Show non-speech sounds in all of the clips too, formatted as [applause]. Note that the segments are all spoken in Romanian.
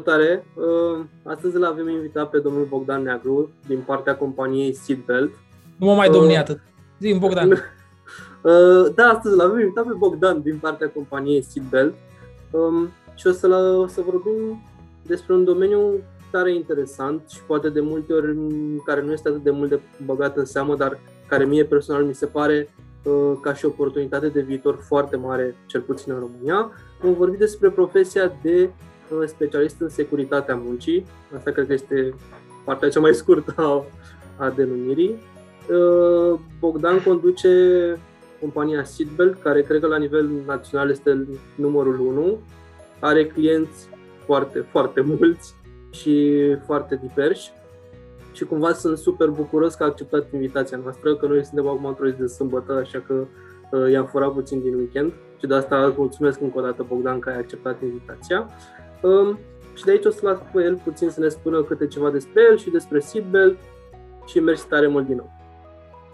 tare! Uh, astăzi îl avem invitat pe domnul Bogdan Neagru din partea companiei Seatbelt. Nu mă mai domni uh, atât. Zi Bogdan. [laughs] Uh, da, astăzi îl avem invitat pe Bogdan din partea companiei Seatbelt um, și o să, la, o să vorbim despre un domeniu tare interesant și poate de multe ori care nu este atât de mult de băgat în seamă, dar care mie personal mi se pare uh, ca și oportunitate de viitor foarte mare, cel puțin în România. Vom vorbi despre profesia de uh, specialist în securitatea muncii. Asta cred că este partea cea mai scurtă a, a denumirii. Uh, Bogdan conduce compania Seatbelt, care cred că la nivel național este numărul 1. Are clienți foarte, foarte mulți și foarte diversi și cumva sunt super bucuros că a acceptat invitația noastră, că noi suntem acum într-o zi de sâmbătă, așa că uh, i-am furat puțin din weekend și de asta mulțumesc încă o dată, Bogdan, că ai acceptat invitația. Um, și de aici o să las pe el puțin să ne spună câte ceva despre el și despre Seatbelt și mersi tare mult din nou.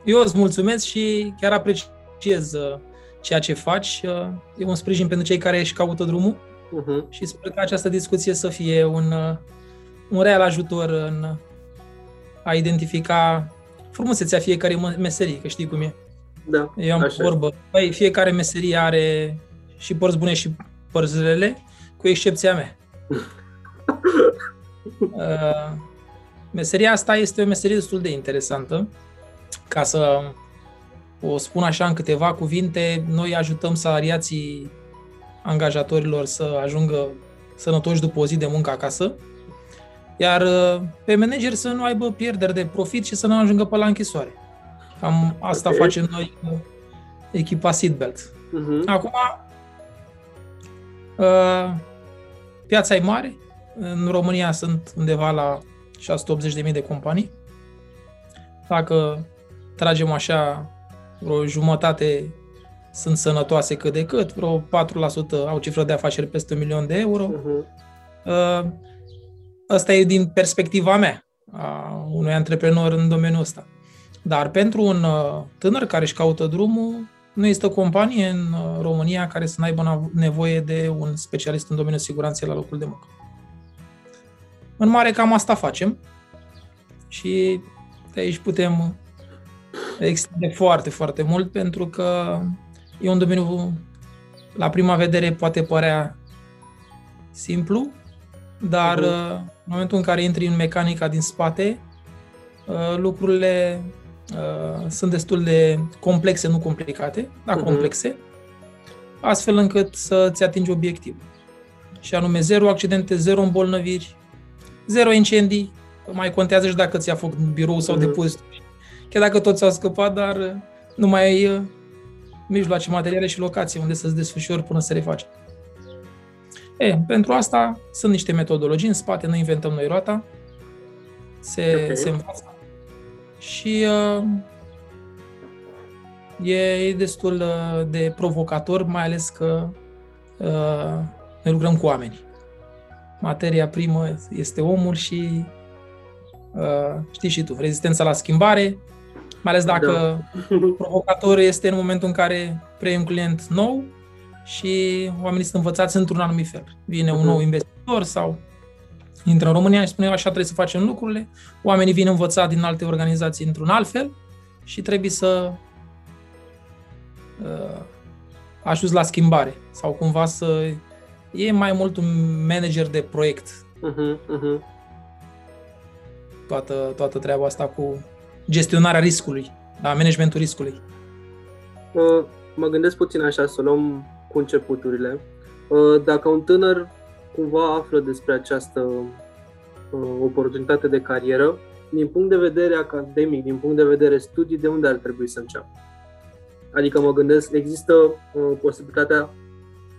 Eu îți mulțumesc și chiar apreciez uh, ceea ce faci. Uh, e un sprijin pentru cei care își caută drumul uh-huh. și sper că această discuție să fie un, uh, un real ajutor în a identifica frumusețea fiecare meserie, că știi cum e. Da, Eu am așa vorbă. Băi, fiecare meserie are și părți bune și părți rele, cu excepția mea. Uh, meseria asta este o meserie destul de interesantă. Ca să o spun așa în câteva cuvinte, noi ajutăm salariații angajatorilor să ajungă sănătoși după o zi de muncă acasă, iar uh, pe manager să nu aibă pierderi de profit și să nu ajungă pe la închisoare. Cam asta okay. facem noi cu echipa Seatbelt. Uh-huh. Acum, uh, piața e mare. În România sunt undeva la 680.000 de companii. Dacă tragem așa, vreo jumătate sunt sănătoase cât de cât, vreo 4% au cifră de afaceri peste un milion de euro. Uh-huh. Asta e din perspectiva mea, a unui antreprenor în domeniul ăsta. Dar pentru un uh, tânăr care își caută drumul, nu există companie în uh, România care să n-aibă nevoie de un specialist în domeniul siguranței la locul de muncă. În mare, cam asta facem și de aici putem extinde foarte, foarte mult pentru că e un domeniu, la prima vedere, poate părea simplu, dar uh-huh. în momentul în care intri în mecanica din spate, uh, lucrurile uh, sunt destul de complexe, nu complicate, dar uh-huh. complexe, astfel încât să-ți atingi obiectivul. Și anume zero accidente, zero îmbolnăviri, zero incendii, mai contează și dacă ți-a făcut birou sau uh-huh. depozit. Chiar dacă toți au scăpat, dar nu mai ai mijloace materiale și locații unde să-ți desfășori până să refaci. E, pentru asta sunt niște metodologii în spate, nu inventăm noi roata, se, okay. se învață și uh, e, e destul uh, de provocator, mai ales că uh, ne lucrăm cu oameni. Materia primă este omul și uh, știi și tu, rezistența la schimbare, mai ales dacă da. [laughs] provocator este în momentul în care preiei un client nou și oamenii sunt învățați într-un anumit fel. Vine un uh-huh. nou investitor sau intră în România și spune așa trebuie să facem lucrurile, oamenii vin învățați din alte organizații într-un alt fel și trebuie să uh, ajuți la schimbare sau cumva să e mai mult un manager de proiect. Uh-huh, uh-huh. Toată, toată treaba asta cu gestionarea riscului, da, managementul riscului. Uh, mă gândesc puțin așa, să luăm cu începuturile. Uh, dacă un tânăr cumva află despre această uh, oportunitate de carieră, din punct de vedere academic, din punct de vedere studii, de unde ar trebui să înceapă? Adică mă gândesc, există uh, posibilitatea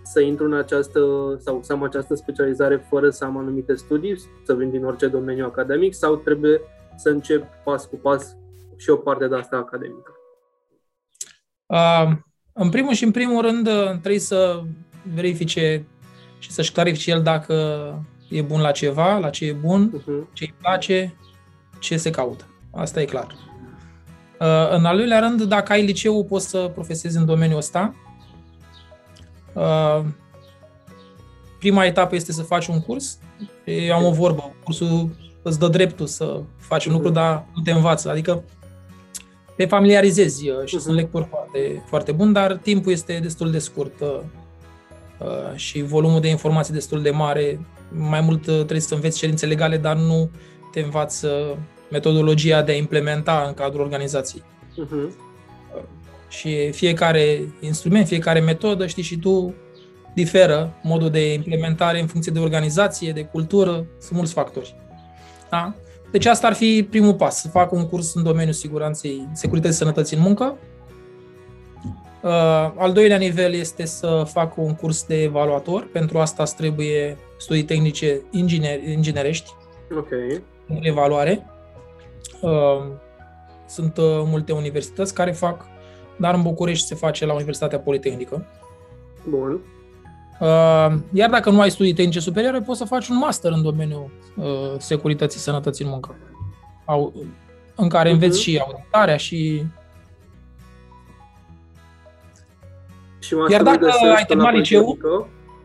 să intru în această sau să am această specializare fără să am anumite studii, să vin din orice domeniu academic sau trebuie să încep pas cu pas și o parte de asta academică? Uh, în primul și în primul rând uh, trebuie să verifice și să-și clarifice el dacă e bun la ceva, la ce e bun, uh-huh. ce îi place, ce se caută. Asta e clar. Uh, în al doilea rând, dacă ai liceu, poți să profesezi în domeniul ăsta. Uh, prima etapă este să faci un curs. Eu am o vorbă, cursul îți dă dreptul să faci un lucru, dar nu te învață. Adică te familiarizezi uh, și uh-huh. sunt lectori foarte, foarte buni, dar timpul este destul de scurt uh, uh, și volumul de informații destul de mare. Mai mult trebuie să înveți cerințe legale, dar nu te învață metodologia de a implementa în cadrul organizației. Uh-huh. Și fiecare instrument, fiecare metodă, știi și tu, diferă modul de implementare în funcție de organizație, de cultură, sunt mulți factori. Da? Deci asta ar fi primul pas, să fac un curs în domeniul siguranței, securității sănătății în muncă. Uh, al doilea nivel este să fac un curs de evaluator. Pentru asta îți trebuie studii tehnice inginer, inginerești. Ok. Evaluare. Uh, sunt uh, multe universități care fac, dar în București se face la Universitatea Politehnică. Bun. Uh, iar dacă nu ai studii tehnice superioare, poți să faci un master în domeniul uh, securității sănătății în muncă, au, în care înveți uh-huh. și auditarea și... și iar dacă ai terminat liceu,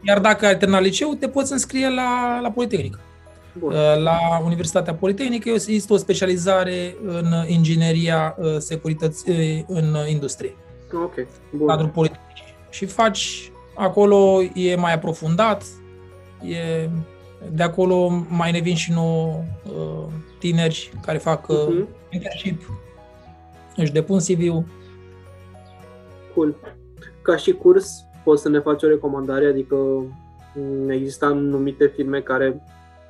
iar dacă ai terminat liceu, te poți înscrie la, la Politehnică. Bun. Uh, la Universitatea Politehnică există o specializare în ingineria securității în industrie. Ok, bun. Cadrul Politehnic. Și faci Acolo e mai aprofundat, e, de acolo mai ne vin și nou uh, tineri care fac uh, uh-huh. internship, își depun CV-ul. Cool. Ca și curs, poți să ne faci o recomandare? Adică mm, există anumite firme care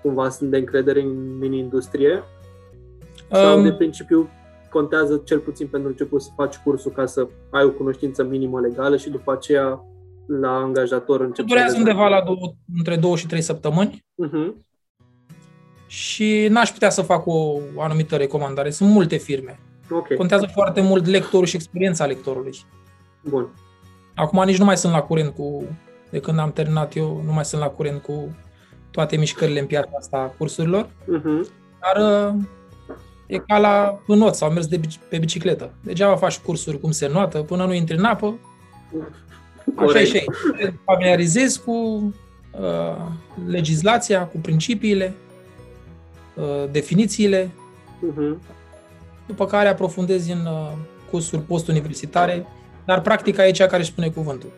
cumva sunt de încredere în mini-industrie? Sau um, de principiu contează cel puțin pentru început să faci cursul ca să ai o cunoștință minimă legală și după aceea la angajator începe? Durează undeva la două, între două și trei săptămâni. Uh-huh. Și n-aș putea să fac o anumită recomandare. Sunt multe firme. Okay. Contează foarte mult lectorul și experiența lectorului. Bun. Acum nici nu mai sunt la curent cu... De când am terminat eu, nu mai sunt la curent cu toate mișcările în piața asta a cursurilor. Uh-huh. Dar uh, e ca la înot sau mers de, pe bicicletă. Degeaba faci cursuri cum se noată, până nu intri în apă, Așa e și aici. Te familiarizezi cu uh, legislația, cu principiile, uh, definițiile, uh-huh. după care aprofundezi în uh, cursuri postuniversitare, dar practica e cea care își spune cuvântul.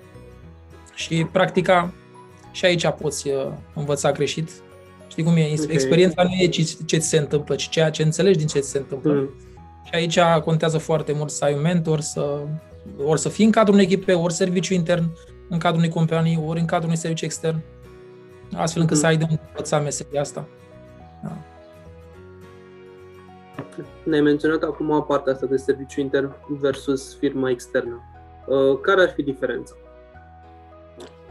Și practica și aici poți uh, învăța greșit. Știi cum e? Okay. Experiența nu e ce, ce ți se întâmplă, ci ceea ce înțelegi din ce ți se întâmplă. Uh-huh. Și aici contează foarte mult să ai un mentor, să ori să fii în cadrul unei echipe, ori serviciu intern în cadrul unei companii, ori în cadrul unui serviciu extern, astfel încât mm-hmm. să ai de învăța meseria asta. Da. Ne-ai menționat acum partea asta de serviciu intern versus firma externă. Uh, care ar fi diferența?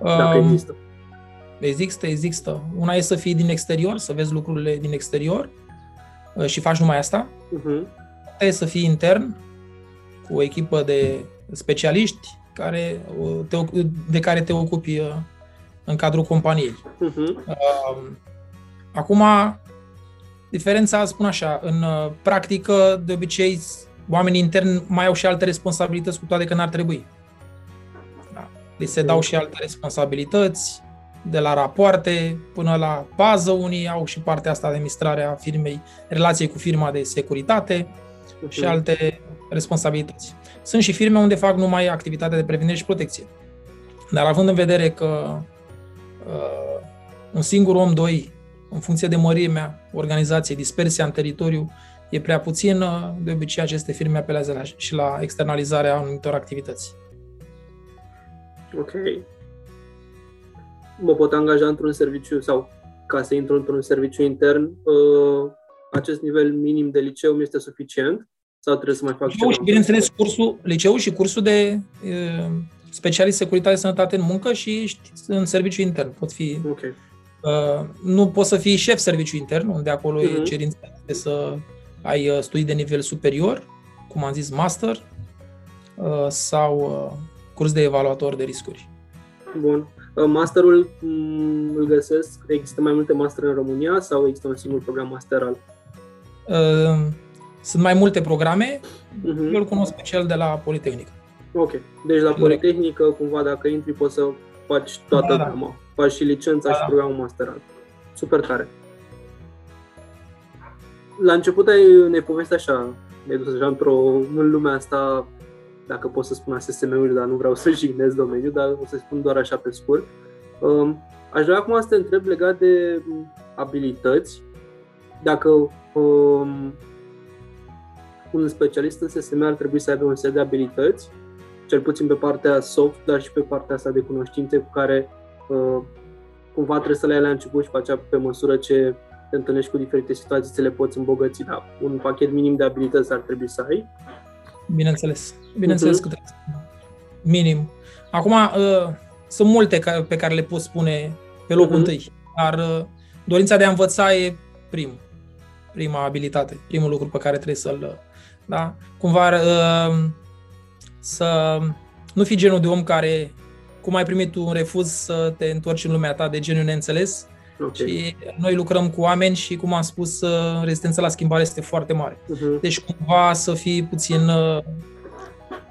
Dacă um, există. Există, există. Una e să fii din exterior, să vezi lucrurile din exterior uh, și faci numai asta. Uh-huh. Alta e să fii intern, cu o echipă de specialiști care, te, de care te ocupi uh, în cadrul companiei. Uh-huh. Acum, diferența, spun așa, în uh, practică, de obicei, oamenii interni mai au și alte responsabilități, cu toate că n-ar trebui. Da. Li se dau și alte responsabilități, de la rapoarte până la bază, unii au și partea asta de administrare a firmei, relației cu firma de securitate uh-huh. și alte responsabilități. Sunt și firme unde fac numai activitatea de prevenire și protecție. Dar având în vedere că uh, un singur om, doi, în funcție de mărimea organizației, dispersia în teritoriu, e prea puțin, uh, de obicei aceste firme apelează la, și la externalizarea anumitor activități. Ok. Mă pot angaja într-un serviciu sau ca să intru într-un serviciu intern, uh, acest nivel minim de liceu mi este suficient? Sau trebuie să mai fac liceu și, bineînțeles, cursul, liceu și cursul de uh, specialist securitate sănătate în muncă și în serviciu intern. Pot fi... Okay. Uh, nu poți să fii șef serviciu intern, unde acolo uh-huh. e mhm. cerința de să ai uh, studii de nivel superior, cum am zis, master uh, sau uh, curs de evaluator de riscuri. Bun. Uh, masterul mm, îl găsesc, există mai multe master în România sau există un singur program masteral? Uh, sunt mai multe programe, uh-huh. eu îl cunosc pe cel de la Politehnică. Ok. Deci la Politehnică, cumva, dacă intri, poți să faci toată da, da. faci și licența da. și programul masterat. Super tare. La început ai, ne povesti așa, ne-ai dus așa într-o, în lumea asta, dacă pot să spun SSM-uri, dar nu vreau să jignesc domeniul, dar o să spun doar așa pe scurt. Um, aș vrea acum să te întreb legat de abilități, dacă um, un specialist în SSM ar trebui să aibă un set de abilități, cel puțin pe partea soft, dar și pe partea asta de cunoștințe cu care uh, cumva trebuie să le ai la început și pe aceea pe măsură ce te întâlnești cu diferite situații, să le poți îmbogăți, da, un pachet minim de abilități ar trebui să ai. Bineînțeles, bineînțeles uh-huh. că trebuie minim. Acum, uh, sunt multe pe care le pot spune pe locul uh-huh. întâi, dar uh, dorința de a învăța e primul, prima abilitate, primul lucru pe care trebuie să-l da? Cumva uh, să nu fii genul de om care, cum ai primit un refuz, să te întorci în lumea ta de genul neînțeles. Okay. Și noi lucrăm cu oameni și, cum am spus, uh, rezistența la schimbare este foarte mare. Uh-huh. Deci, cumva, să fii puțin uh,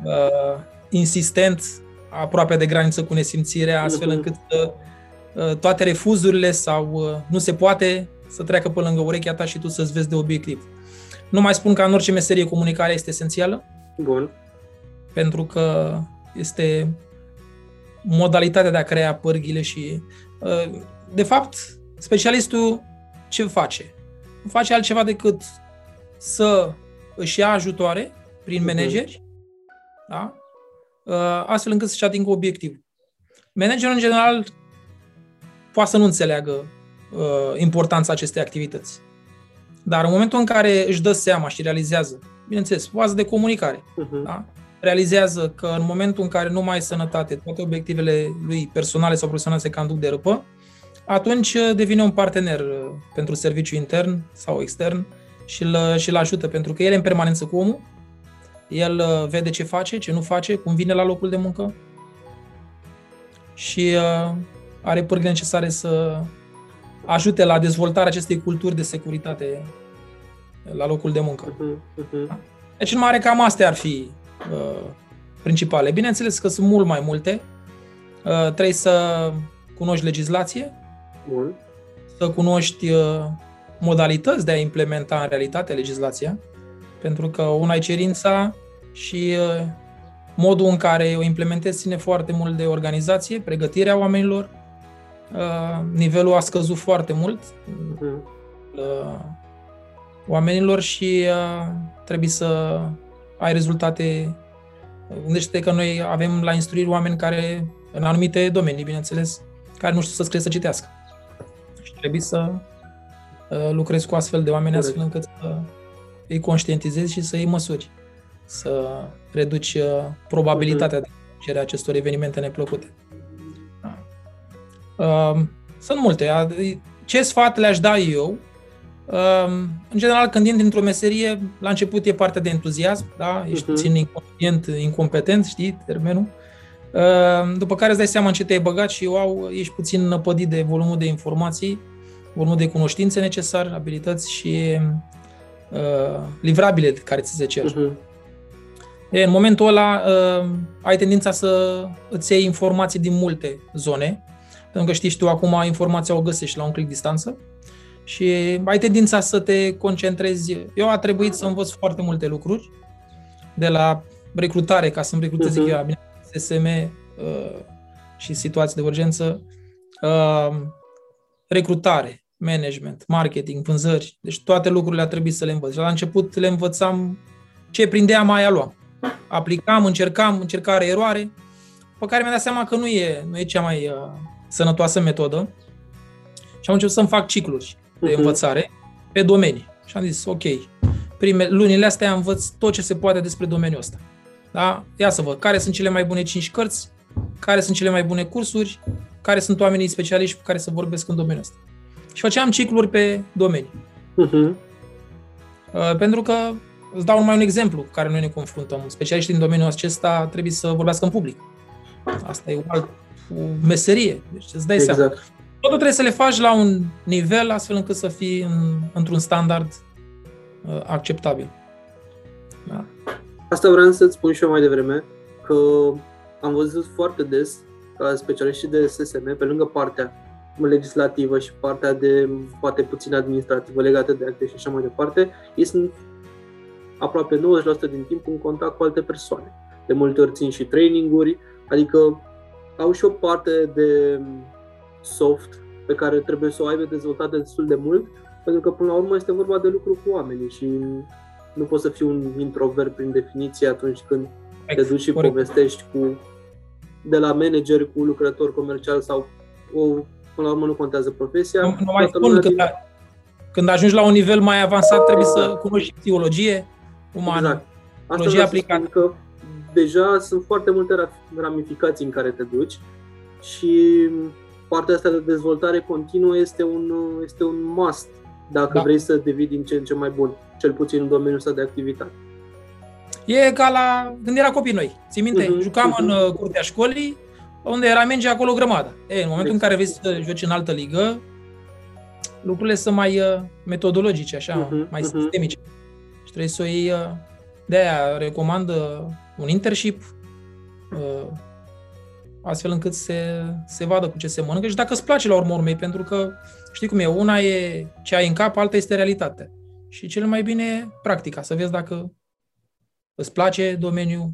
uh, insistent, aproape de graniță cu nesimțirea, astfel uh-huh. încât uh, toate refuzurile sau uh, nu se poate să treacă pe lângă urechea ta și tu să-ți vezi de obiectiv. Nu mai spun că în orice meserie comunicarea este esențială. Bun. Pentru că este modalitatea de a crea pârghile și, uh, de fapt, specialistul ce face? Nu face altceva decât să își ia ajutoare prin mhm. manageri, da? Uh, astfel încât să-și atingă obiectivul. Managerul, în general, poate să nu înțeleagă uh, importanța acestei activități. Dar în momentul în care își dă seama și realizează, bineînțeles, fază de comunicare, uh-huh. da? realizează că în momentul în care nu mai ai sănătate, toate obiectivele lui personale sau profesionale se cam duc de râpă, atunci uh, devine un partener uh, pentru serviciu intern sau extern și îl, și îl ajută, pentru că el e în permanență cu omul, el uh, vede ce face, ce nu face, cum vine la locul de muncă și are pârghile necesare să ajute la dezvoltarea acestei culturi de securitate la locul de muncă. Uh-huh, uh-huh. Deci, în mare, cam astea ar fi uh, principale. Bineînțeles că sunt mult mai multe. Uh, trebuie să cunoști legislație, Bun. să cunoști uh, modalități de a implementa în realitate legislația, pentru că una e cerința și uh, modul în care o implementezi ține foarte mult de organizație, pregătirea oamenilor, Uh, nivelul a scăzut foarte mult mm. uh, oamenilor și uh, trebuie să ai rezultate. Gândește că noi avem la instruiri oameni care, în anumite domenii, bineînțeles, care nu știu să scrie, să citească. Și trebuie să lucrezi cu astfel de oameni Corect. astfel încât să îi conștientizezi și să iei măsuri. Să reduci probabilitatea mm-hmm. de de acestor evenimente neplăcute. Um, sunt multe. Ce sfat le-aș da eu? Um, în general, când intri într-o meserie, la început e partea de entuziasm, da? Ești uh-huh. puțin inconștient, incompetent, știi termenul. Um, după care îți dai seama în ce te-ai băgat și, wow, ești puțin năpădit de volumul de informații, volumul de cunoștințe necesar, abilități și uh, livrabile care ți se cer. Uh-huh. E, în momentul ăla uh, ai tendința să îți iei informații din multe zone, pentru că știți și tu acum informația o găsești la un click distanță și ai tendința să te concentrezi. Eu a trebuit să învăț foarte multe lucruri, de la recrutare, ca să-mi recrutez uh-huh. eu, SSM uh, și situații de urgență, uh, recrutare, management, marketing, vânzări, deci toate lucrurile a trebuit să le învăț. Și la început le învățam ce prindeam, mai luam. Aplicam, încercam, încercare, eroare, pe care mi-am dat seama că nu e, nu e cea mai uh, sănătoasă metodă și am început să-mi fac cicluri de uh-huh. învățare pe domenii. Și am zis, ok, prime, lunile astea învăț tot ce se poate despre domeniul ăsta. Da? Ia să văd care sunt cele mai bune 5 cărți, care sunt cele mai bune cursuri, care sunt oamenii specialiști cu care să vorbesc în domeniul ăsta. Și făceam cicluri pe domenii. Uh-huh. Uh, pentru că, îți dau numai un exemplu cu care noi ne confruntăm. Specialiștii din domeniul acesta trebuie să vorbească în public. Asta e o altă meserie. Deci îți dai exact. seama. Totul trebuie să le faci la un nivel astfel încât să fii în, într-un standard uh, acceptabil. Da. Asta vreau să-ți spun și eu mai devreme, că am văzut foarte des ca specialiști de SSM, pe lângă partea legislativă și partea de poate puțin administrativă legată de acte și așa mai departe, ei sunt aproape 90% din timp în contact cu alte persoane. De multe ori țin și traininguri, adică au și o parte de soft pe care trebuie să o aibă dezvoltată destul de mult, pentru că până la urmă este vorba de lucru cu oamenii și nu poți să fii un introvert prin definiție atunci când te duci și povestești cu de la manager cu lucrător comercial sau o, până la urmă nu contează profesia. Nu, nu mai spun, când, din... când ajungi la un nivel mai avansat trebuie să cunoști psihologie umană, exact. psihologie aplicată. Că deja sunt foarte multe ramificații în care te duci și partea asta de dezvoltare continuă este un, este un must dacă da. vrei să devii din ce în ce mai bun, cel puțin în domeniul ăsta de activitate. E ca la când era copii noi. Ții minte? Uh-huh, Jucam uh-huh. în uh, curtea școlii, unde era minge acolo grămadă. E, în momentul exact. în care vrei să joci în altă ligă, lucrurile sunt mai uh, metodologice, așa, uh-huh, mai uh-huh. sistemice. Și trebuie să o iei... Uh, de aia recomand uh, un internship, uh, astfel încât se, se vadă cu ce se mănâncă și dacă îți place la urmă urmei, pentru că știi cum e, una e ce ai în cap, alta este realitatea. Și cel mai bine e practica, să vezi dacă îți place domeniul.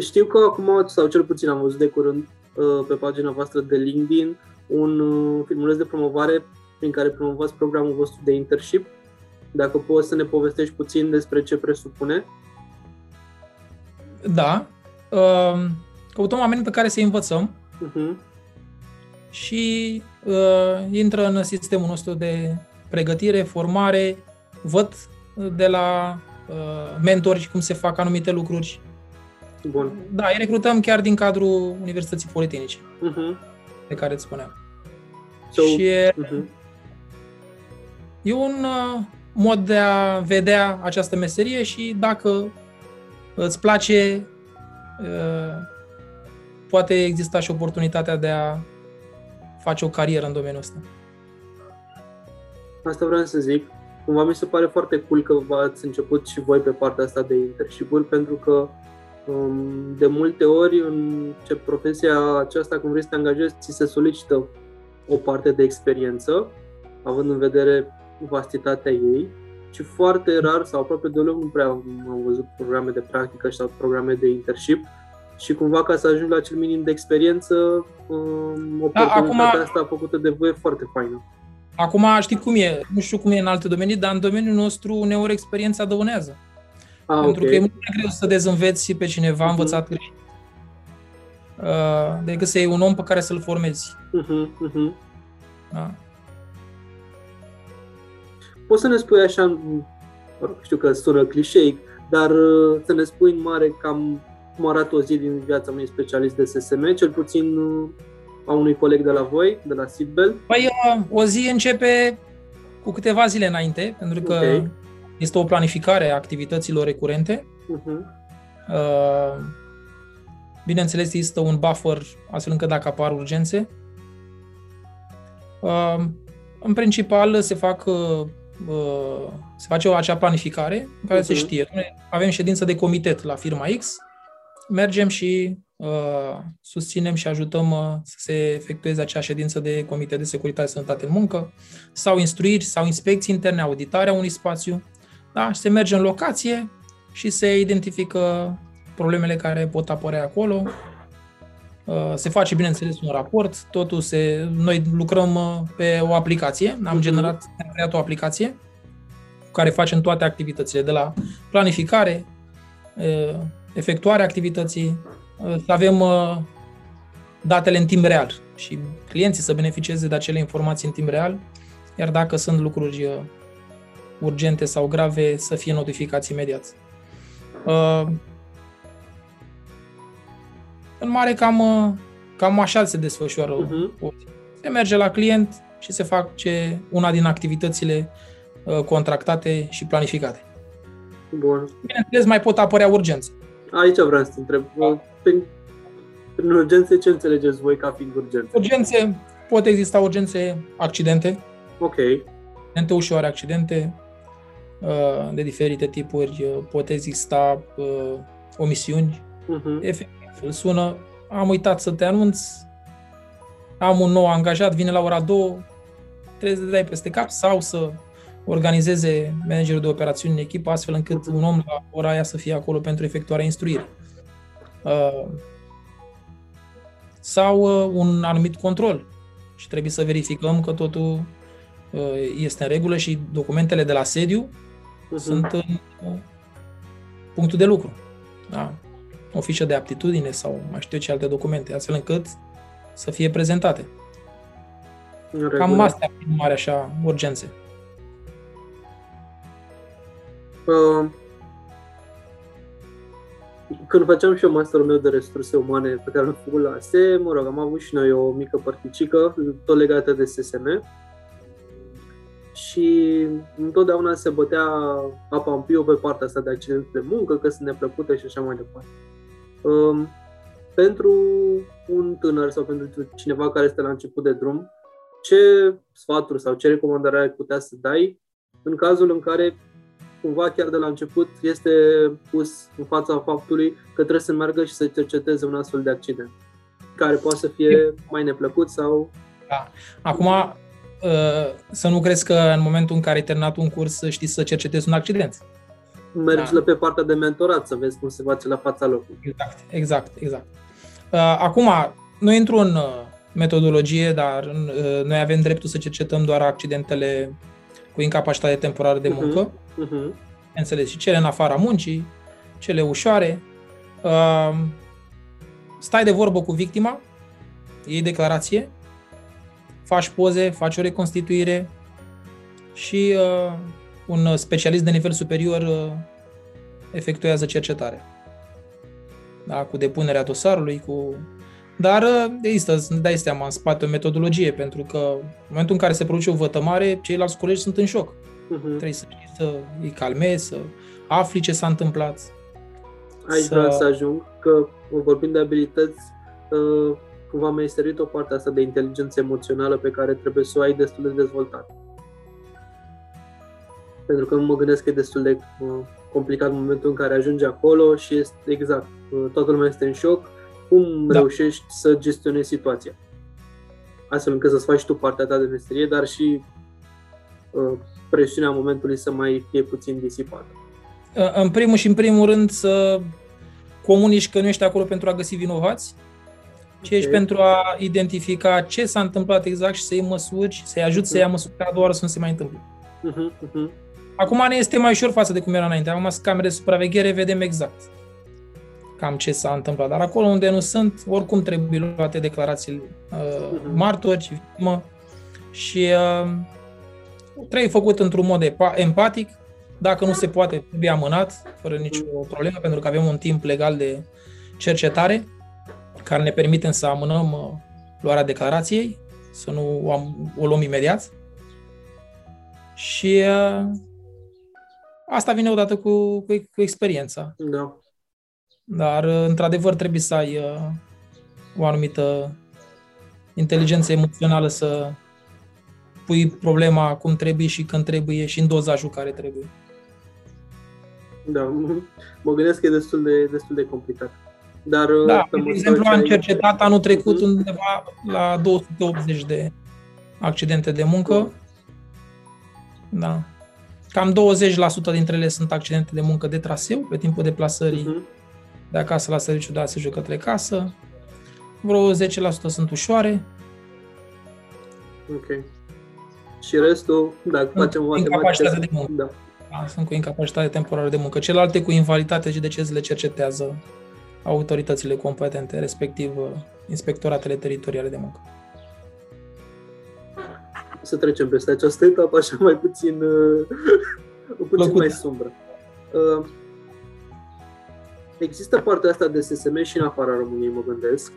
Știu că acum, sau cel puțin am văzut de curând uh, pe pagina voastră de LinkedIn, un uh, filmuleț de promovare prin care promovați programul vostru de internship. Dacă poți să ne povestești puțin despre ce presupune. Da. Uh, căutăm oameni pe care să învățăm uh-huh. și uh, intră în sistemul nostru de pregătire, formare, văd de la uh, mentori cum se fac anumite lucruri. Bun. Da, îi recrutăm chiar din cadrul Universității Politehnice, uh-huh. de care îți spuneam. So, și e, uh-huh. e un uh, mod de a vedea această meserie și dacă îți place, uh, poate exista și oportunitatea de a face o carieră în domeniul ăsta. Asta vreau să zic. Cumva mi se pare foarte cool că v-ați început și voi pe partea asta de internship pentru că um, de multe ori în ce profesia aceasta, când vrei să te angajezi, ți se solicită o parte de experiență, având în vedere vastitatea ei și foarte rar sau aproape deloc nu prea am văzut programe de practică sau programe de internship și cumva ca să ajungi la acel minim de experiență, um, oportunitatea da, acum... asta făcută de voi e foarte faină. Acum știi cum e, nu știu cum e în alte domenii, dar în domeniul nostru uneori experiența dăunează. Ah, Pentru okay. că e mult mai greu să dezînveți pe cineva uh-huh. învățat greșit. Uh, decât să iei un om pe care să-l formezi. Uh-huh, uh-huh. Da. Poți să ne spui așa, știu că sună clișeic, dar uh, să ne spui în mare cam cum arată o zi din viața unui specialist de SSM, cel puțin uh, a unui coleg de la voi, de la Seatbelt? Păi o zi începe cu câteva zile înainte, pentru că okay. este o planificare a activităților recurente. Uh-huh. Bineînțeles, există un buffer astfel încât dacă apar urgențe. Uh, în principal se fac uh, se face o acea planificare în care uh-huh. se mhm. știe. Avem ședință de comitet la firma X, mergem și Uh, susținem și ajutăm uh, să se efectueze acea ședință de Comitet de Securitate și Sănătate în Muncă, sau instruiri, sau inspecții interne, auditarea unui spațiu, da? și se merge în locație și se identifică problemele care pot apărea acolo. Uh, se face, bineînțeles, un raport, totul se... Noi lucrăm pe o aplicație, am mhm. generat, am creat o aplicație cu care facem toate activitățile, de la planificare, efectuarea activității, să avem uh, datele în timp real și clienții să beneficieze de acele informații în timp real, iar dacă sunt lucruri uh, urgente sau grave, să fie notificați imediat. Uh, în mare, cam, cam așa se desfășoară uh-huh. Se merge la client și se face una din activitățile contractate și planificate. Bun. Bineînțeles, mai pot apărea urgențe. Aici vreau să te întreb. Da prin, prin urgențe, ce înțelegeți voi ca fiind urgențe? Urgențe, pot exista urgențe, accidente. Ok. Accidente ușoare, accidente uh, de diferite tipuri, uh, pot exista uh, omisiuni. Uh-huh. Efectiv, îl sună, am uitat să te anunț, am un nou angajat, vine la ora 2, trebuie să dai peste cap sau să organizeze managerul de operațiuni în echipă astfel încât un om la ora aia să fie acolo pentru efectuarea instruirii. Uh, sau uh, un anumit control și trebuie să verificăm că totul uh, este în regulă și documentele de la sediu uh-huh. sunt în punctul de lucru. Da? O fișă de aptitudine sau mai știu ce alte documente, astfel încât să fie prezentate. Cam astea mare așa urgențe. Când făceam și eu masterul meu de resurse umane pe care l-am făcut la ASE, mă rog, am avut și noi o mică părticică, tot legată de SSM. Și întotdeauna se bătea apa în piu pe partea asta de accident de muncă, că sunt neplăcute și așa mai departe. Um, pentru un tânăr sau pentru cineva care este la început de drum, ce sfaturi sau ce recomandare ai putea să dai în cazul în care cumva chiar de la început este pus în fața faptului că trebuie să meargă și să cerceteze un astfel de accident, care poate să fie mai neplăcut sau... Da. Acum, uh, să nu crezi că în momentul în care ai terminat un curs știi să cercetezi un accident. Mergi da. pe partea de mentorat să vezi cum se face la fața locului. Exact, exact, exact. Uh, acum, nu intru în uh, metodologie, dar noi avem dreptul să cercetăm doar accidentele cu incapacitate temporară de mhm. muncă. Uh-huh. Uh-huh. Înțeles, și cele în afara muncii, cele ușoare. Uh, stai de vorbă cu victima, iei declarație, faci poze, faci o reconstituire și uh, un specialist de nivel superior uh, efectuează cercetare. Da, cu depunerea dosarului, cu dar uh, există, să ne dai seama, în spate o metodologie, pentru că în momentul în care se produce o vătămare, ceilalți colegi sunt în șoc. Uh-huh. Trebuie să, să îi calmezi, să afli ce s-a întâmplat. Aici să... vreau să ajung, că vorbind de abilități, uh, cumva mi-ai servit o parte asta de inteligență emoțională pe care trebuie să o ai destul de dezvoltată. Pentru că mă gândesc că e destul de uh, complicat în momentul în care ajungi acolo și este exact, toată lumea este în șoc, cum da. reușești să gestionezi situația? Astfel încât să-ți faci tu partea ta de meserie, dar și uh, presiunea momentului să mai fie puțin disipată. Uh, în primul și în primul rând să comunici că nu ești acolo pentru a găsi vinovați, ci okay. ești pentru a identifica ce s-a întâmplat exact și să iei măsuri, să-i ajut uh-huh. să ia mhm. măsuri ca a doua oară să nu se mai întâmple. Uh-huh, uh-huh. Acum ne este mai ușor față de cum era înainte. Acum sunt camere de supraveghere, vedem exact cam ce s-a întâmplat. Dar acolo unde nu sunt, oricum trebuie luate declarații uh, mhm. martori, victimă și uh, trebuie făcut într-un mod empatic. Dacă nu se poate, trebuie amânat, fără nicio problemă, pentru că avem un timp legal de cercetare care ne permite să amânăm uh, luarea declarației, să nu o, am, o luăm imediat. Și uh, asta vine odată cu, cu, cu experiența. Da. Dar, uh, într-adevăr, trebuie să ai uh, o anumită inteligență emoțională să pui problema cum trebuie și când trebuie și în dozajul care trebuie. Da, mă gândesc că e destul de, destul de complicat. Dar, uh, da, de exemplu, am cercetat anul trecut uh-huh. undeva la 280 de accidente de muncă. Da. Cam 20% dintre ele sunt accidente de muncă de traseu pe timpul deplasării uh-huh de acasă la serviciu de asajul către casă. Vreo 10% sunt ușoare. Ok. Și restul, dacă facem o matematică... de muncă. Da. da. Sunt cu incapacitate temporară de muncă. Celelalte cu invaliditate și deces le cercetează autoritățile competente, respectiv uh, inspectoratele teritoriale de muncă. Să trecem peste această etapă așa mai puțin, uh, [laughs] puțin Plăcut. mai sumbră. Uh, există partea asta de SSM și în afara României, mă gândesc.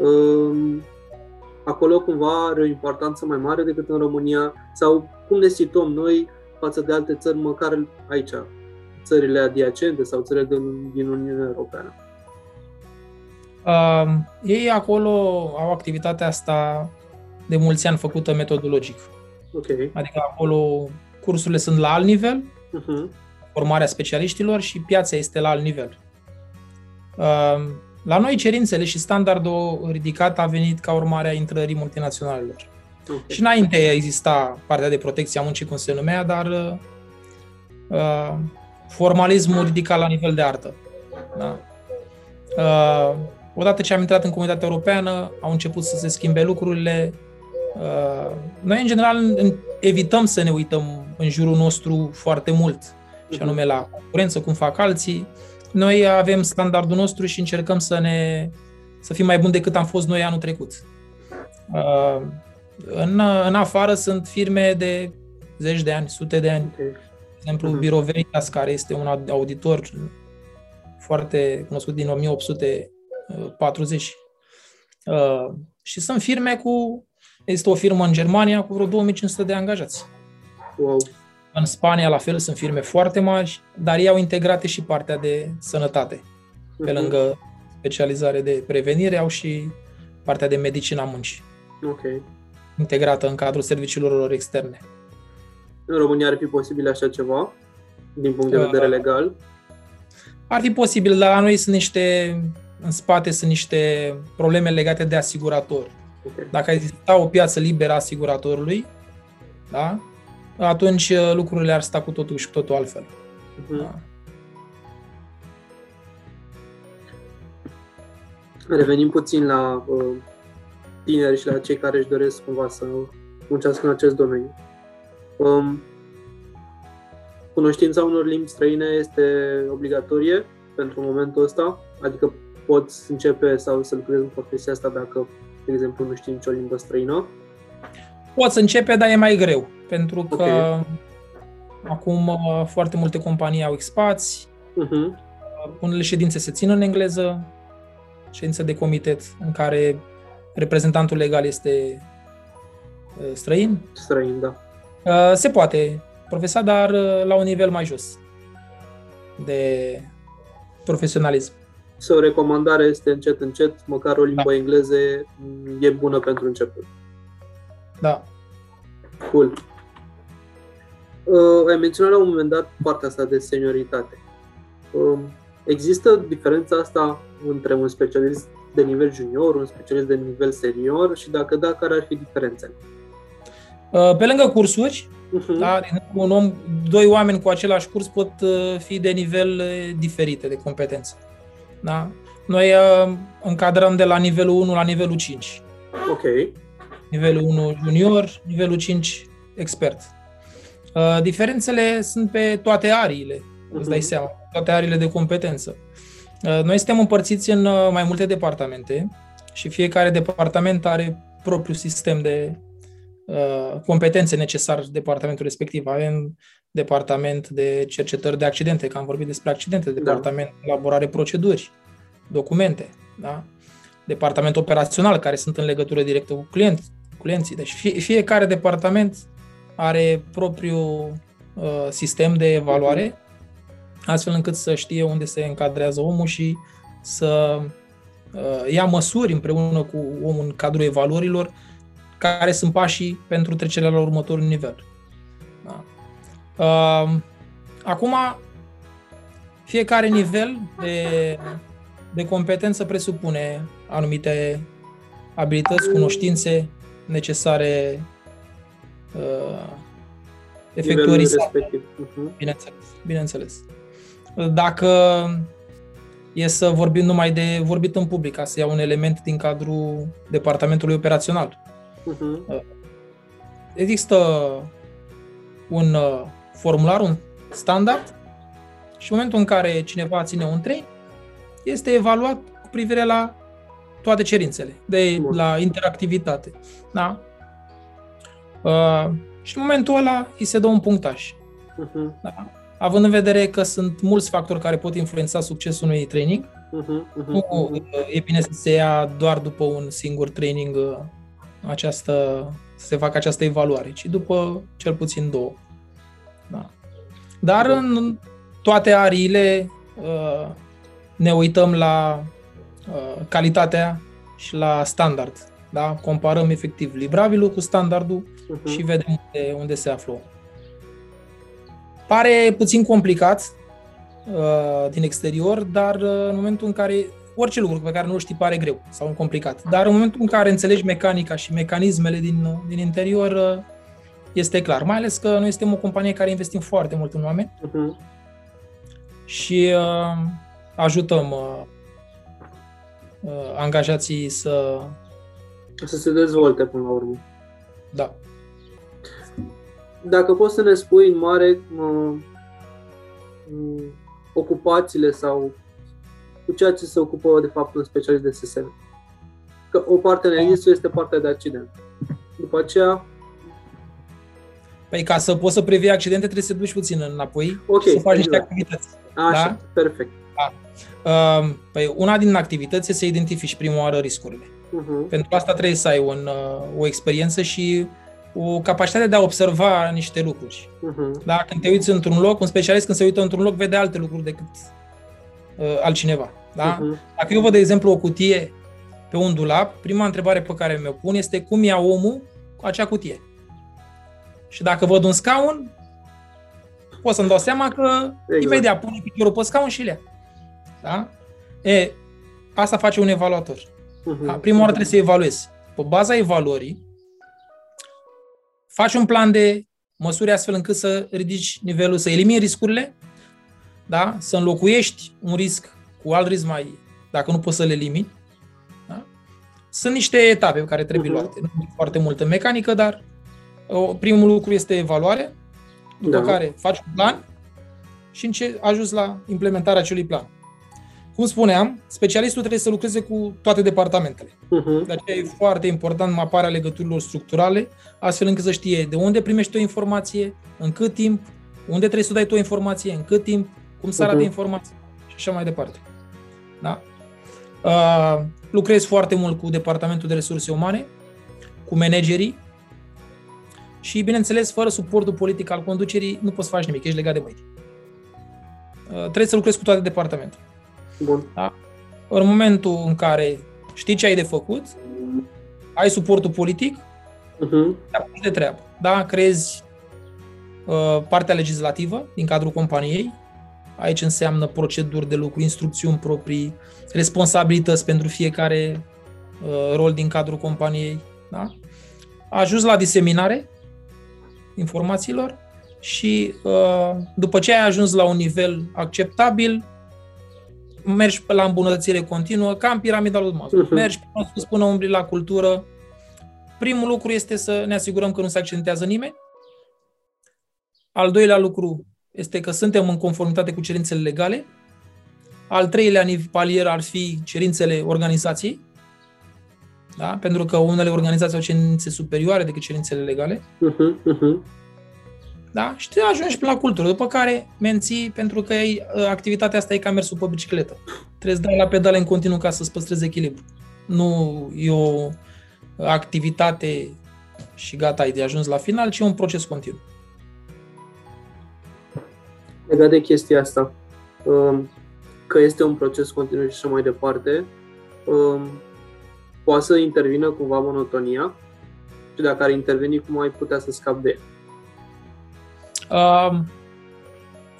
Ehm, acolo cumva are o importanță mai mare decât în România sau cum ne situăm noi față de alte țări, măcar aici, țările adiacente sau țările din, din Uniunea Europeană? Uh, ei acolo au activitatea asta de mulți ani făcută metodologic. Okay. Adică acolo cursurile sunt la alt nivel, uh-huh. formarea specialiștilor și piața este la alt nivel. La noi cerințele și standardul ridicat a venit ca urmare a intrării multinaționalelor. Okay. Și înainte exista partea de protecție a muncii, cum se numea, dar uh, formalismul ridicat la nivel de artă. Da? Uh, odată ce am intrat în comunitatea europeană, au început să se schimbe lucrurile. Uh, noi, în general, evităm să ne uităm în jurul nostru foarte mult, și mhm. anume la concurență, cum fac alții. Noi avem standardul nostru și încercăm să ne să fim mai buni decât am fost noi anul trecut. Uh, în, în afară sunt firme de zeci de ani, sute de ani. Okay. De exemplu, uh-huh. Biro Veritas, care este un auditor foarte cunoscut din 1840. Uh, și sunt firme cu... Este o firmă în Germania cu vreo 2500 de angajați. Wow. În Spania, la fel, sunt firme foarte mari, dar ei au integrate și partea de sănătate. Uh-huh. Pe mhm. lângă specializare de prevenire, au și partea de medicina muncii. Ok. Integrată în cadrul serviciilor lor externe. În România ar fi posibil așa ceva, din punct de uh, vedere uh, legal? Ar fi posibil, dar la noi sunt niște, în spate sunt niște probleme legate de asigurator. Okay. Dacă exista o piață liberă a asiguratorului, da? Atunci uh, lucrurile ar sta cu totul și cu totul altfel. Uh-huh. Da. Revenim puțin la uh, tineri și la cei care își doresc cumva să muncească în acest domeniu. Um, cunoștința unor limbi străine este obligatorie pentru momentul ăsta, adică poți începe sau să lucrezi în profesia asta dacă, de exemplu, nu știi nicio limbă străină. Poți începe, dar e mai greu, pentru că okay. acum uh, foarte multe companii au expați, uh-huh. unele ședințe se țin în engleză, ședință de comitet în care reprezentantul legal este uh, străin. Străin, da. Se poate profesa, dar uh, la un nivel mai jos de profesionalism. Să o recomandare este încet, încet, măcar o limbă da. engleză e bună pentru început. Da. Cool. Uh, ai menționat la un moment dat partea asta de senioritate. Uh, există diferența asta între un specialist de nivel junior, un specialist de nivel senior și dacă da, care ar fi diferențele? Uh, pe lângă cursuri, Uh-huh. Da? Un om, doi oameni cu același curs pot uh, fi de nivel uh, diferite de competență. Da? Noi uh, încadrăm de la nivelul 1 la nivelul 5. Ok. Nivelul 1 junior, nivelul 5 expert. Uh, diferențele sunt pe toate ariile, uh-huh. îți dai seama, toate ariile de competență. Uh, noi suntem împărțiți în uh, mai multe departamente și fiecare departament are propriul sistem de Uh, competențe necesare departamentul respectiv. Avem departament de cercetări de accidente, că am vorbit despre accidente, da. departament de elaborare proceduri, documente, da? departament operațional, care sunt în legătură directă cu client, clienții. Deci fie, fiecare departament are propriul uh, sistem de evaluare, uh-huh. astfel încât să știe unde se încadrează omul și să uh, ia măsuri împreună cu omul în cadrul evaluărilor care sunt pașii pentru trecerea la următorul nivel. Da. Uh, acum, fiecare nivel de, de competență presupune anumite abilități, cunoștințe necesare uh, efectuării uh-huh. bineînțeles, bineînțeles. Dacă e să vorbim numai de vorbit în public, ca să ia un element din cadrul departamentului operațional. Uh-huh. Există un uh, formular, un standard și în momentul în care cineva ține un train, este evaluat cu privire la toate cerințele, de Bun. la interactivitate. Da? Uh, și în momentul ăla îi se dă un punctaj. Uh-huh. Da? Având în vedere că sunt mulți factori care pot influența succesul unui training, uh-huh, uh-huh, nu uh-huh. e bine să se ia doar după un singur training uh, această, să se facă această evaluare, ci după cel puțin două. Da. Dar da. în toate ariile uh, ne uităm la uh, calitatea și la standard. Da? Comparăm efectiv livrabilul cu standardul uh-huh. și vedem unde, unde se află. Pare puțin complicat uh, din exterior, dar uh, în momentul în care orice lucru pe care nu știi pare greu sau complicat. Dar în momentul în care înțelegi mecanica și mecanismele din, din interior, este clar. Mai ales că noi suntem o companie care investim foarte mult în oameni uh-huh. și uh, ajutăm uh, uh, angajații să... Să se dezvolte până la urmă. Da. Dacă poți să ne spui în mare uh, uh, ocupațiile sau cu ceea ce se ocupă de fapt un specialist de SSM. Că o parte în registru este partea de accident. După aceea... Păi ca să poți să previi accidente trebuie să duci puțin înapoi okay, și să faci niște activități. Așa, da? perfect. Da. Uh, păi una din activități este să identifici prima oară riscurile. Uh-huh. Pentru asta trebuie să ai un, uh, o experiență și o capacitate de a observa niște lucruri. Uh-huh. Da? Când te uiți într-un loc, un specialist când se uită într-un loc vede alte lucruri decât uh, altcineva. Da? Uh-huh. Dacă eu văd, de exemplu, o cutie pe un dulap, prima întrebare pe care mi-o pun este cum ia omul cu acea cutie. Și dacă văd un scaun, pot să-mi dau seama că exact. imediat pune piciorul pe scaun și le Da? E, asta face un evaluator. Uh-huh. Da? Prima oară trebuie să evaluezi. Pe baza evaluării, faci un plan de măsuri astfel încât să ridici nivelul, să elimini riscurile, da? să înlocuiești un risc cu alt risc mai, dacă nu poți să le elimini. Da? Sunt niște etape care trebuie uh-huh. luate. Nu e foarte multă mecanică, dar primul lucru este evaluare, după da. care faci un plan și înce- ajungi la implementarea acelui plan. Cum spuneam, specialistul trebuie să lucreze cu toate departamentele. Uh-huh. De aceea e foarte important maparea legăturilor structurale, astfel încât să știe de unde primești o informație, în cât timp, unde trebuie să dai tu o informație, în cât timp, cum să arate uh-huh. informația și așa mai departe. Da? Uh, lucrez foarte mult cu departamentul de resurse umane, cu managerii și, bineînțeles, fără suportul politic al conducerii nu poți să faci nimic, ești legat de mâini. Uh, trebuie să lucrezi cu toate departamentele. Bun. Da? În momentul în care știi ce ai de făcut, ai suportul politic, uh-huh. te de treabă. Da? Crezi uh, partea legislativă din cadrul companiei, aici înseamnă proceduri de lucru, instrucțiuni proprii, responsabilități pentru fiecare uh, rol din cadrul companiei. Da? Ajuns la diseminare informațiilor și uh, după ce ai ajuns la un nivel acceptabil, mergi la îmbunătățire continuă, ca în piramida lui Maslow. Uh-huh. Mergi până sus, până umbli la cultură. Primul lucru este să ne asigurăm că nu se accidentează nimeni. Al doilea lucru este că suntem în conformitate cu cerințele legale. Al treilea palier ar fi cerințele organizației. Da? Pentru că unele organizații au cerințe superioare decât cerințele legale. Uh-huh, uh-huh. Da? Și te ajungi la cultură, după care menții, pentru că ai, ă, activitatea asta e ca mersul pe bicicletă. Trebuie să dai la pedale în continuu ca să-ți păstrezi echilibru. Nu e o activitate și gata, ai de ajuns la final, ci e un proces continuu. Legat de chestia asta, ă, că este un proces continuu și așa mai departe, ă, poate să intervină cumva monotonia și dacă ar interveni, cum ai putea să scapi de ea?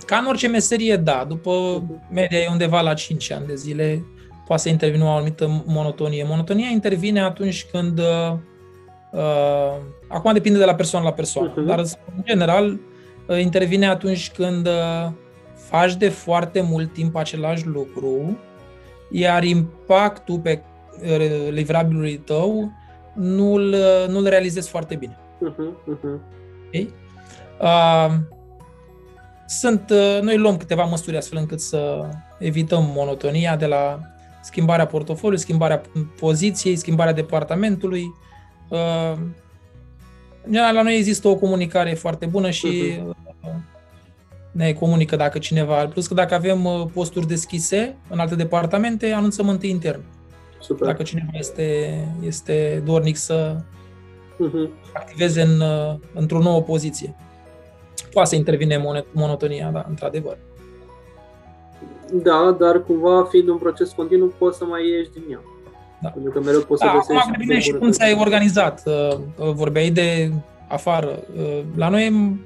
Ca în orice meserie, da. După media e undeva la 5 ani de zile, poate să intervină o anumită monotonie. Monotonia intervine atunci când Uh, acum depinde de la persoană la persoană, uh-huh. dar în general uh, intervine atunci când uh, faci de foarte mult timp același lucru, iar impactul pe uh, livrabilului tău nu-l, uh, nu-l realizezi foarte bine. Uh-huh. Uh-huh. Okay? Uh, sunt, uh, noi luăm câteva măsuri astfel încât să evităm monotonia de la schimbarea portofoliului, schimbarea poziției, schimbarea departamentului. Uh, în general, la noi există o comunicare foarte bună și uh-huh. ne comunică dacă cineva, plus că dacă avem posturi deschise în alte departamente, anunțăm întâi intern. Super. Dacă cineva este, este dornic să uh-huh. activeze în, într-o nouă poziție poate să intervine monotonia, da, într-adevăr. Da, dar cumva fiind un proces continuu, poți să mai ieși din ea. Da. Pentru că mereu poți da, să găsești... Acum și cum ți-ai organizat. Uh, uh, vorbeai de afară. Uh, la noi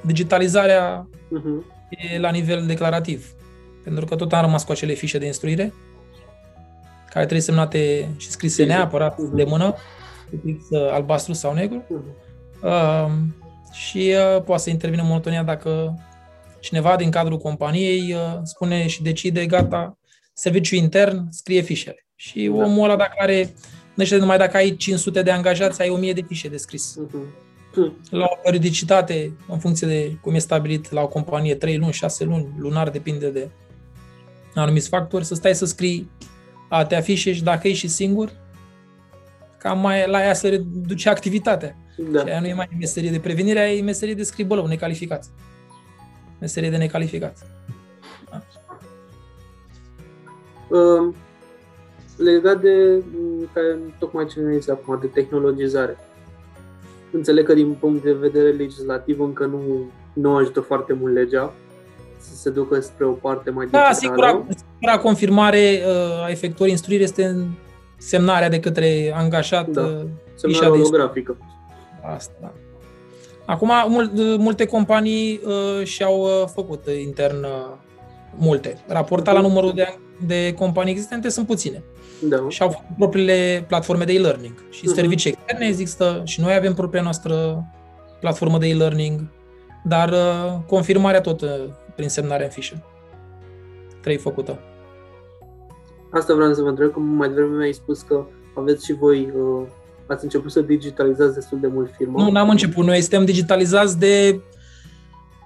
digitalizarea uh-huh. e la nivel declarativ. Pentru că tot am rămas cu acele fișe de instruire. care trebuie semnate și scrise neapărat uh-huh. de mână, cu pix albastru sau negru. Uh-huh. Uh, și uh, poate să intervină monotonia dacă cineva din cadrul companiei uh, spune și decide, gata, serviciu intern, scrie fișele. Și da. omul ăla dacă are, nu știu numai dacă ai 500 de angajați, ai 1000 de fișe de scris. Uh-huh. La o periodicitate, în funcție de cum e stabilit la o companie, 3 luni, 6 luni, lunar, depinde de anumiți factori, să stai să scrii a te afișe și dacă ești și singur, cam mai la ea se reduce activitatea. Da. Și aia nu e mai meserie de prevenire, aia e meserie de scribălău, necalificat. Meserie de necalificat. Da. Uh, legat de, care tocmai ce ne acum, de tehnologizare. Înțeleg că din punct de vedere legislativ încă nu, nu ajută foarte mult legea să se ducă spre o parte mai digitală. Da, sigura, sigura confirmare uh, a efectuării instruirii este semnarea de către angajat. Da, uh, semnarea holografică. Asta, da. Acum, mul, multe companii uh, și-au uh, făcut intern uh, multe. Raportat la numărul de, de companii existente sunt puține. Da. Și au făcut propriile platforme de e-learning. Și uh-huh. servicii externe există și noi avem propria noastră platformă de e-learning, dar uh, confirmarea tot uh, prin semnare în fișă. Trei făcută. Asta vreau să vă întreb, cum mai devreme mi-ai spus că aveți și voi, uh, ați început să digitalizați destul de mult firma. Nu, n-am început. Noi suntem digitalizați de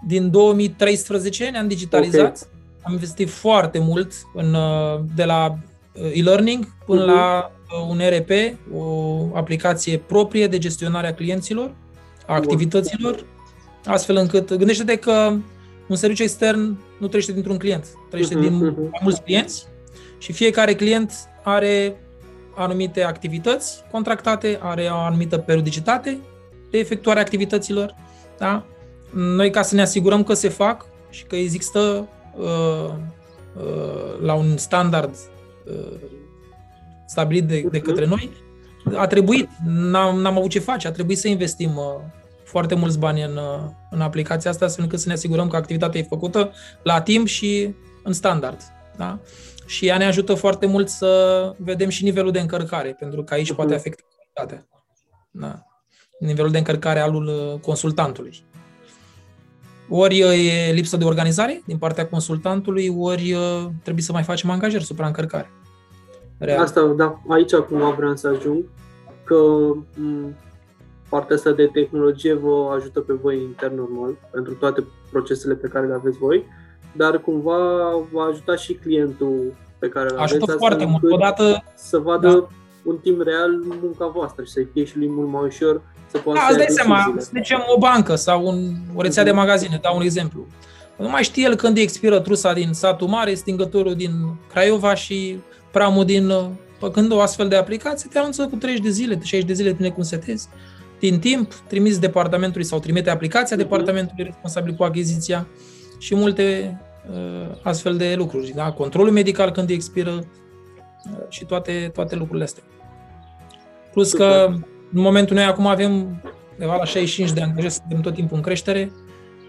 din 2013 ne-am digitalizat. Okay. Am investit foarte mult în, uh, de la uh, e-learning până uh-huh. la uh, un RP, o aplicație proprie de gestionare a clienților, a activităților, astfel încât, gândește-te că un serviciu extern nu trăiește dintr-un client, trăiește uh-huh, din uh-huh. mai mulți clienți și fiecare client are anumite activități contractate, are o anumită periodicitate de efectuare activităților. Da? Noi, ca să ne asigurăm că se fac și că există uh, uh, la un standard uh, stabilit de, de către noi, a trebuit, n-am, n-am avut ce face, a trebuit să investim uh, foarte mulți bani în, în aplicația asta, astfel încât să ne asigurăm că activitatea e făcută la timp și în standard. Da? Și ea ne ajută foarte mult să vedem și nivelul de încărcare, pentru că aici uh-huh. poate afecta calitatea. Da. Nivelul de încărcare al uh, consultantului. Ori uh, e lipsă de organizare din partea consultantului, ori uh, trebuie să mai facem angajări supraîncărcare. Real. Asta, da, aici acum vreau să ajung, că partea asta de tehnologie vă ajută pe voi intern normal, pentru toate procesele pe care le aveți voi, dar cumva va ajuta și clientul pe care îl aveți. Ajută foarte mult. Odată, să vadă da. un timp real munca voastră și să fie și lui mult mai ușor să poată da, să dai seama, să zicem o bancă sau un, o rețea uh-huh. de mhm. magazine, dau un exemplu. Nu mai știe el când expiră trusa din satul mare, stingătorul din Craiova și pramul din... Când o astfel de aplicație, te anunță cu 30 de zile, 60 de zile tine cum setezi din timp, trimis departamentului sau trimite aplicația uh-huh. departamentului responsabil cu achiziția și multe uh, astfel de lucruri. Da? Controlul medical când expiră uh, și toate, toate lucrurile astea. Plus Super. că în momentul noi acum avem undeva la 65 de angajați, suntem tot timpul în creștere,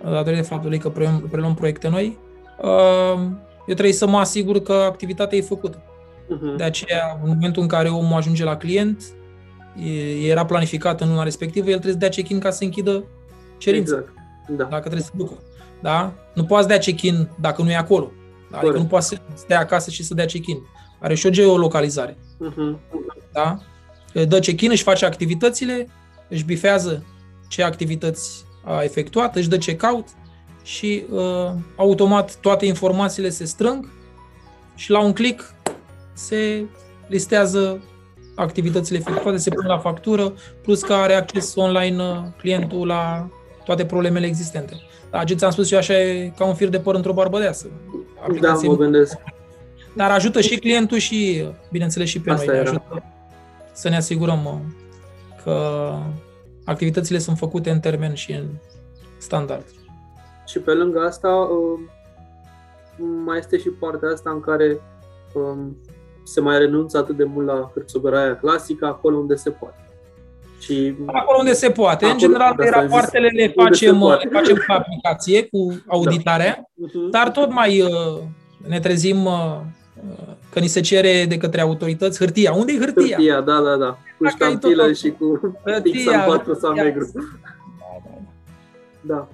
uh, datorită faptului că preluăm, preluăm proiecte noi. Uh, eu trebuie să mă asigur că activitatea e făcută. Uh-huh. De aceea, în momentul în care omul ajunge la client, era planificat în luna respectivă, el trebuie să dea check-in ca să închidă cerința. Exact. Da. Dacă trebuie să ducă. Da? Nu poți dea check-in dacă nu e acolo. Da? Adică nu poți să stea acasă și să dea check-in. Are și o geolocalizare. Uh-huh. Da? Dă check-in, își face activitățile, își bifează ce activități a efectuat, își dă check-out și uh, automat toate informațiile se strâng și la un click se listează activitățile efectuate, se pun la factură, plus că are acces online uh, clientul la toate problemele existente. Dar ce ți-am spus eu, așa e ca un fir de păr într-o barbădeasă. Da, mă gândesc. Dar ajută și clientul și, bineînțeles, și pe Asta noi. Ne ajută să ne asigurăm uh, că activitățile sunt făcute în termen și în standard. Și pe lângă asta, uh, mai este și partea asta în care um, se mai renunță atât de mult la hârțogăraia clasică, acolo unde se poate. Și acolo unde se poate. Acolo, în general, rapoartele le facem, le facem cu aplicație, cu auditarea, da. uh-huh. dar tot mai uh, ne trezim uh, că ni se cere de către autorități hârtia. Unde e hârtia? Hârtia, da, da, da. Cu Dacă ai ștampilă tot- și cu Hârtia, X sau 4 sau hârtia. negru. Da, da, da. Da.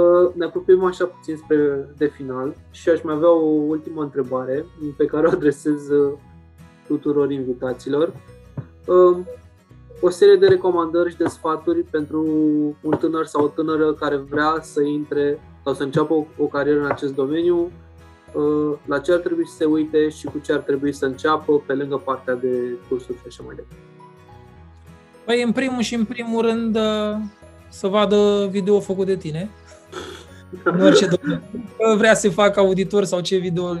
Uh, Ne apropiem așa puțin spre de final și aș mai avea o ultimă întrebare pe care o adresez uh, tuturor invitaților. Uh, O serie de recomandări și de sfaturi pentru un tânăr sau o tânără care vrea să intre sau să înceapă o, o carieră în acest domeniu, uh, la ce ar trebui să se uite și cu ce ar trebui să înceapă pe lângă partea de cursuri și așa mai departe. Păi, în primul și în primul rând, uh, să vadă video făcut de tine. [laughs] În orice domeniu. Că vrea să facă auditor sau ce video,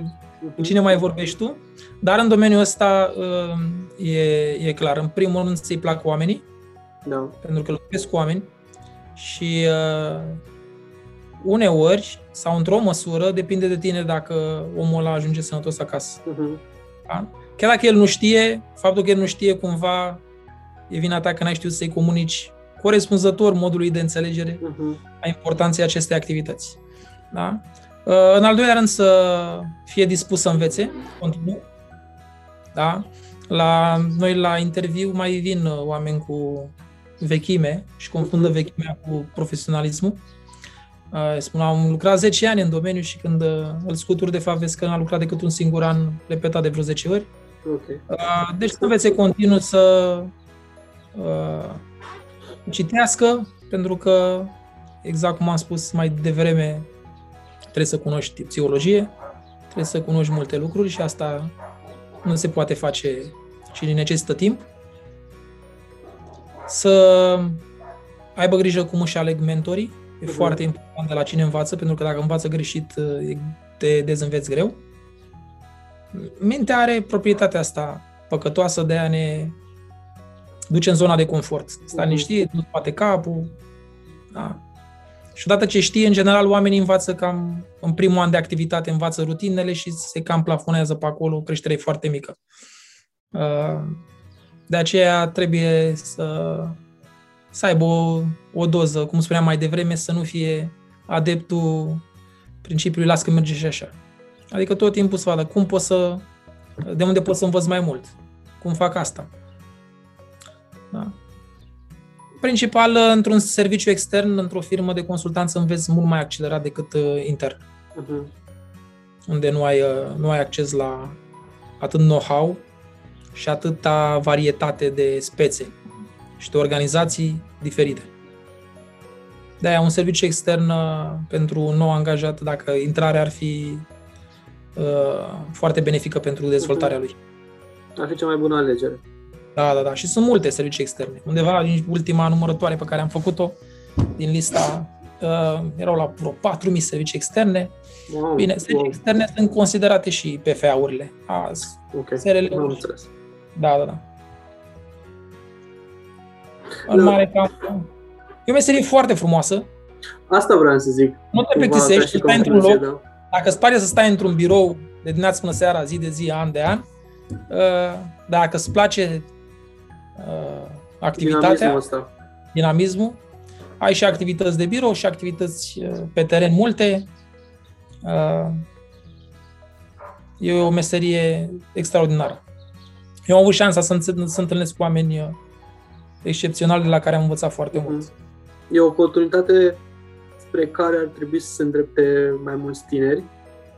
cu cine mai vorbești tu. Dar în domeniul ăsta uh, e, e clar. În primul rând să-i plac oamenii, Da. pentru că lucrez cu oameni și uh, uneori sau într-o măsură depinde de tine dacă omul ăla ajunge sănătos acasă. Mhm. Da? Chiar dacă el nu știe, faptul că el nu știe cumva e vina ta că n-ai știut să-i comunici corespunzător modului de înțelegere Mhm. a importanței acestei activități. Da? Uh, În al doilea rând să fie dispus să învețe, continuu. Da? La, noi la interviu mai vin uh, oameni cu vechime și confundă vechimea cu profesionalismul. Uh, Spun, am lucrat 10 ani în domeniu și când uh, îl scuturi, de fapt, vezi că n-a lucrat decât un singur an repetat de vreo 10 ori. Ok. Uh, Deci să învețe continuu să uh, citească, pentru că, exact cum am spus mai devreme, trebuie să cunoști psihologie, trebuie să cunoști multe lucruri și asta nu se poate face și necesită timp. Să aibă grijă cum își aleg mentorii. E Mhm. foarte important de la cine învață, pentru că dacă învață greșit, e- te dezînveți greu. Mintea are proprietatea asta păcătoasă de a ne duce în zona de confort. Sta Mhm. liniștit, nu poate capul. Da. Și odată ce știe, în general, oamenii învață cam, în primul an de activitate, învață rutinele și se cam plafonează pe acolo, creșterea e foarte mică. Uh, De aceea trebuie să, să aibă o, o doză, cum spuneam mai devreme, să nu fie adeptul principiului las că merge și așa. Adică tot timpul să vadă cum pot să, de unde pot să învăț mai mult, cum fac asta. Da. Principal, într-un serviciu extern, într-o firmă de consultanță, înveți mult mai accelerat decât uh, intern, Mhm. unde nu ai, uh, nu ai acces la atât know-how și atâta varietate de spețe și de organizații diferite. De-aia, un serviciu extern uh, pentru un nou angajat, dacă intrarea ar fi uh, foarte benefică pentru dezvoltarea lui. Ar fi cea mai bună alegere. Da, da, da. Și sunt multe servicii externe. Undeva în ultima numărătoare pe care am făcut-o din lista uh, erau la vreo 4.000 servicii externe. Wow, Bine, servicii wow. externe sunt considerate și PFA-urile azi. Ok, SRL-uri. am înțeles. Da, da, da. În Da. mare cam... E o meserie foarte frumoasă. Asta vreau să zic. Nu te Cumva, ca plictisești, și stai într-un concluzie, loc. da. Dacă îți pare să stai într-un birou de dimineață până seara, zi de zi, an de an, uh, dacă îți place uh, activitatea, Dinamismul ăsta. dinamismul, ai și activități de birou și activități uh, pe teren multe. Uh, E o meserie extraordinară. Eu am avut șansa să, înțe- să întâlnesc cu oameni uh, excepționali de la care am învățat foarte Mhm. mult. E o oportunitate spre care ar trebui să se îndrepte mai mulți tineri,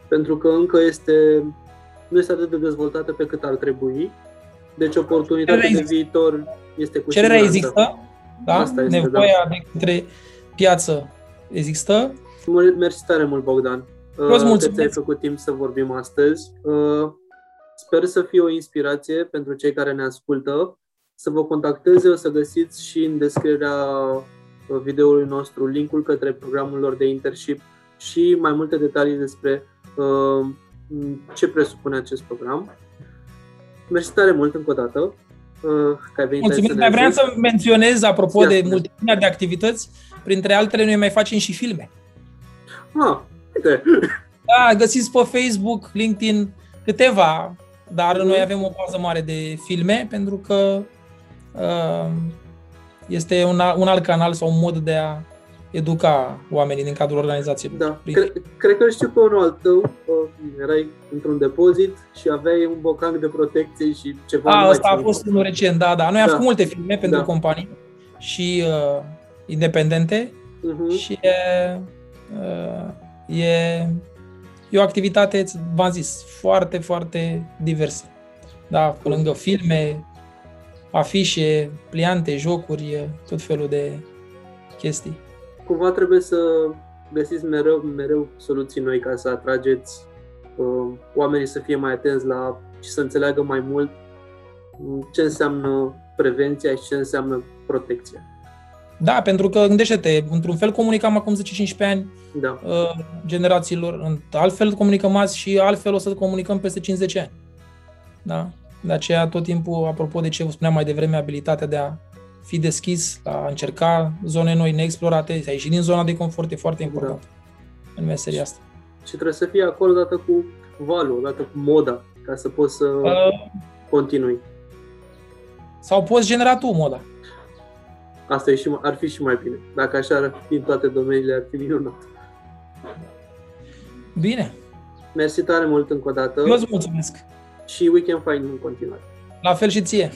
pentru că încă este, nu este atât de dezvoltată pe cât ar trebui. Deci oportunitatea Cererea de există. viitor este cu Cererea siguranță. există, da? Asta este, nevoia de către piață există. Mul- Mersi tare mult, Bogdan. Eu îți Uh, mulțumesc. Că ți-ai făcut timp să vorbim astăzi. Uh, Sper să fie o inspirație pentru cei care ne ascultă. Să vă contacteze, o să găsiți și în descrierea uh, videoului nostru linkul către programul lor de internship și mai multe detalii despre uh, ce presupune acest program. Mersi tare mult încă o dată uh, că ai venit aici Mulțumesc. să ne Mai vreau ajuți. să menționez, apropo Ia de spune. multitudinea de activități, printre altele noi mai facem și filme. Ah, uite. [laughs] Da, găsiți pe Facebook, LinkedIn, câteva, dar Mhm. noi avem o bază mare de filme pentru că uh, este un, al- un alt canal sau un mod de a educa oamenii din cadrul organizației. Da. Cre- cred că știu pe unul al tău, uh, erai într-un depozit și aveai un bocanc de protecție și ceva. A, ăsta a fost unul recent, da, da. Noi am Da. făcut multe filme pentru Da. companii și uh, independente Uh-huh. și e, uh, e, e o activitate, v-am zis, foarte, foarte diversă. Da, pe lângă filme, afișe, pliante, jocuri, e tot felul de chestii. Cumva trebuie să găsiți mereu, mereu soluții noi ca să atrageți uh, oamenii să fie mai atenți la și să înțeleagă mai mult mm, ce înseamnă prevenția și ce înseamnă protecția. Da, pentru că, gândește-te, într-un fel comunicam acum 10-15 ani Da, uh, generațiilor, în altfel comunicăm azi și altfel o să comunicăm peste 50 ani. Da? De aceea, tot timpul, apropo de ce vă spuneam mai devreme, abilitatea de a fi deschis, la a încerca zone noi neexplorate, să ieși din zona de confort e foarte important în meseria asta. și trebuie să fie acolo odată cu valul, odată cu moda, ca să poți să Uh, continui. sau poți genera tu moda. Asta e și, ar fi și mai bine. Dacă așa ar fi în toate domeniile, ar fi minunat. Bine, Mersi tare mult încă o dată eu îți mulțumesc. și weekend fain în continuare. La fel și ție.